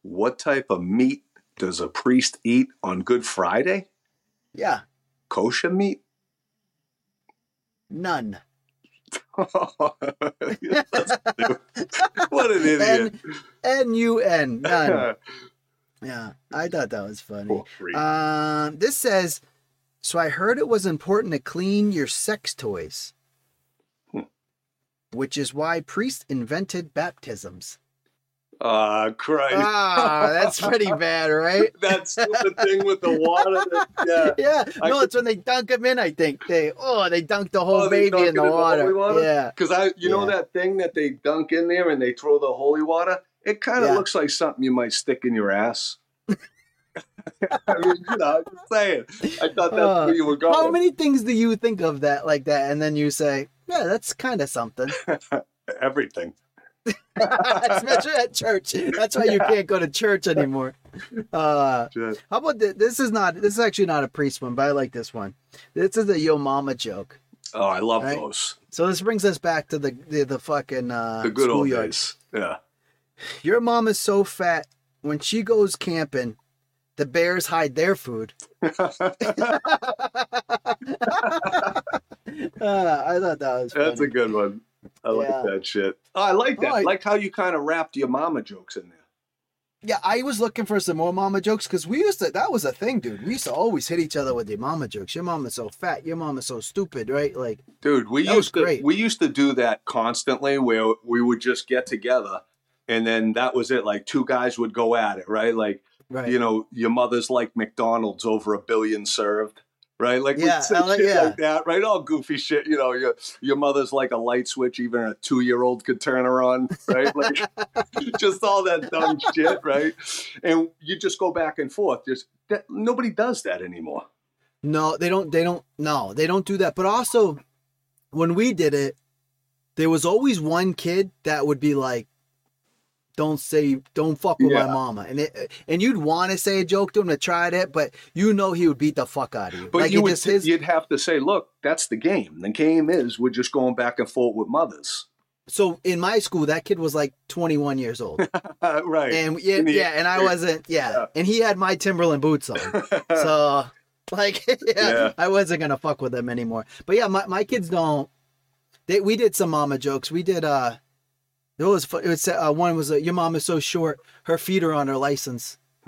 What type of meat does a priest eat on Good Friday? Yeah, Kosher meat? none. what an idiot. N U N none. Yeah, I thought that was funny. Um, this says, so I heard it was important to clean your sex toys, Hmm. which is why priests invented baptisms. Ah, Christ. Ah, that's pretty bad, right? that's stupid thing with the water. That, yeah. Yeah, I no, could- it's when they dunk them in. I think they oh they dunk the whole Oh, baby in the water. holy water? Yeah, Because I, you know that thing that they dunk in there and they throw the holy water. It kind of Yeah. looks like something you might stick in your ass. I mean, you know, I'm just saying. I thought that's Uh, where you were going. how many things do you think of that like that, and then you say, yeah, that's kind of something. Everything. Especially at church. That's why you can't go to church anymore. Uh, Just- how about this? This is not. This is actually not a priest one, but I like this one. This is a yo mama joke. Oh, I love Right. those. So this brings us back to the the, the fucking uh, The good old days. Yeah. Your mom is so fat when she goes camping, the bears hide their food. Uh, I thought that was funny. That's a good one. I like Yeah. that shit. Oh, I like that. Oh, I- like how you kind of wrapped your mama jokes in there. Yeah, I was looking for some more mama jokes because we used to. That was a thing, dude. We used to always hit each other with your mama jokes. Your mama's so fat. Your mama's so stupid, right? Like, Dude, we used to great. we used to do that constantly where we would just get together and then that was it. Like two guys would go at it, right? Like, right? you know, your mother's like McDonald's over a billion served. Right, like Yeah, we'd like- yeah. like that, right? All goofy shit, you know. Your your mother's like a light switch, even a two year old could turn her on, right? Like just all that dumb shit, right? And you just go back and forth. Just that, nobody does that anymore. No, they don't. They don't. No, they don't do that. But also, when we did it, there was always one kid that would be like, "Don't say, don't fuck with Yeah. my mama," and it, and you'd want to say a joke to him to try it, but you know he would beat the fuck out of you. But like you would, just his. you'd have to say, look, that's the game. The game is we're just going back and forth with mothers. So in my school, that kid was like 21 years old, right. and yeah, the- yeah, and I wasn't. Yeah, Yeah. and he had my Timberland boots on. so like yeah, Yeah. i wasn't gonna fuck with them anymore but yeah my, my kids don't they we did some mama jokes we did uh it was it was uh, one was uh, your mom is so short her feet are on her license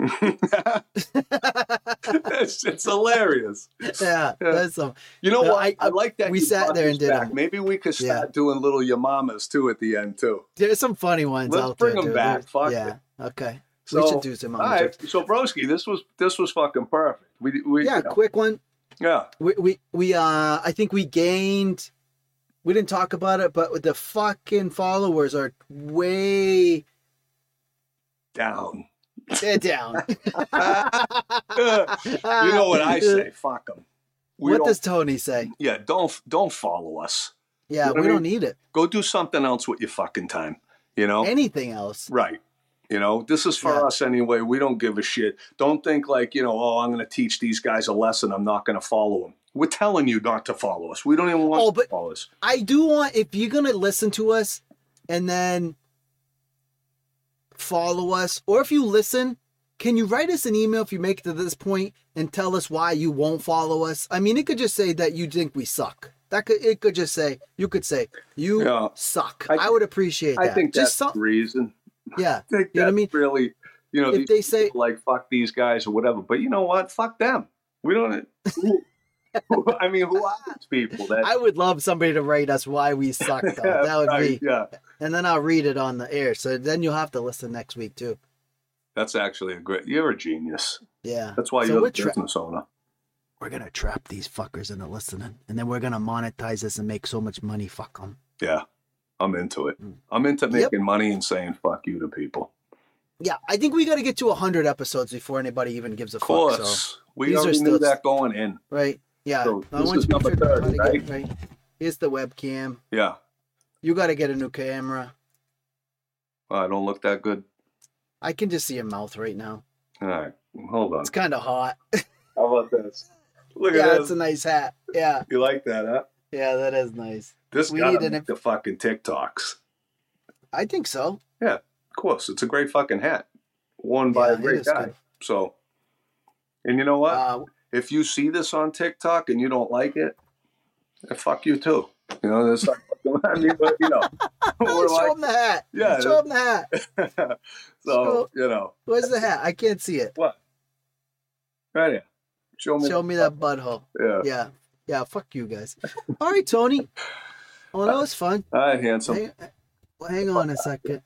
it's, it's hilarious. yeah that's some You know No, what? I, I- like that. we sat there and did back. them. Maybe we could Yeah. start doing little yamamas too at the end too. there's some funny ones Let's bring them dude. back. Fuck yeah okay So, we should do some all right. So, Broski, this was this was fucking perfect. We, we Yeah, you know, quick one. yeah. We, we we uh I think we gained we didn't talk about it, but the fucking followers are way Down. they're down. you know what I say? Fuck them. We what does Tony say? yeah, don't don't follow us. Yeah, know we I don't need it. Go do something else with your fucking time. You know, Anything else? right? You know, this is for Yeah. us anyway. We don't give a shit. Don't think like you know, oh, I'm going to teach these guys a lesson. I'm not going to follow them. We're telling you not to follow us. We don't even want Oh, but- to follow us. I do want if you're gonna listen to us and then follow us, or if you listen, can you write us an email if you make it to this point and tell us why you won't follow us? I mean, it could just say that you think we suck. That could it could just say you could say you Yeah. suck. I- I, would appreciate that. I think that's just some, reason. yeah. I think You know what I mean? really, you know, If they say like fuck these guys or whatever. But you know what? Fuck them. We don't. I mean, who these people? That I would love somebody to write us why we suck though. That would right, be yeah. and then I'll read it on the air. So then you'll have to listen next week too. That's actually a great. You're a genius. Yeah. That's why So you're a tra- business owner. we're gonna trap these fuckers into listening, and then we're gonna monetize this and make so much money. Fuck them. Yeah, I'm into it. Mm. I'm into Yep. making money and saying fuck you to people. Yeah, I think we got to get to hundred episodes before anybody even gives a Of fuck. So, we already knew still- that going in. right? Yeah. So this once is we number figure out how 30, to get- right? Here's the webcam. Yeah, You got to get a new camera. I don't look that good. I can just see your mouth right now. All right, hold on. It's kind of hot. How about this? Look yeah, at it's this. a nice hat. Yeah, You like that, huh? yeah, that is nice. This We got need to an make inf- the fucking TikToks. I think so. Yeah, of course, it's a great fucking hat, worn by Yeah, a great guy. good. So, and you know what? Uh, if you see this on TikTok and you don't like it, eh, fuck you too. You know, there's like, I mean, but, you know, we're show like, him the hat. Yeah, show him the hat. so you know, Where's the hat? I can't see it. what? Right here. Show me. Show me that butthole. Yeah. Yeah, yeah. Fuck you guys. All right, Tony. Well, that was fun. All right, handsome. Hang, well, hang on a second.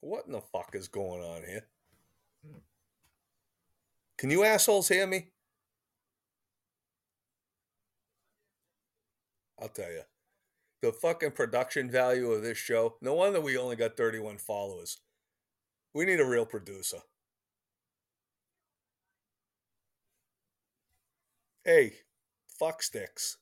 What in the fuck is going on here? Can you assholes hear me? I'll tell you. The fucking production value of this show. No wonder we only got 31 followers. We need a real producer. Hey, fuck sticks.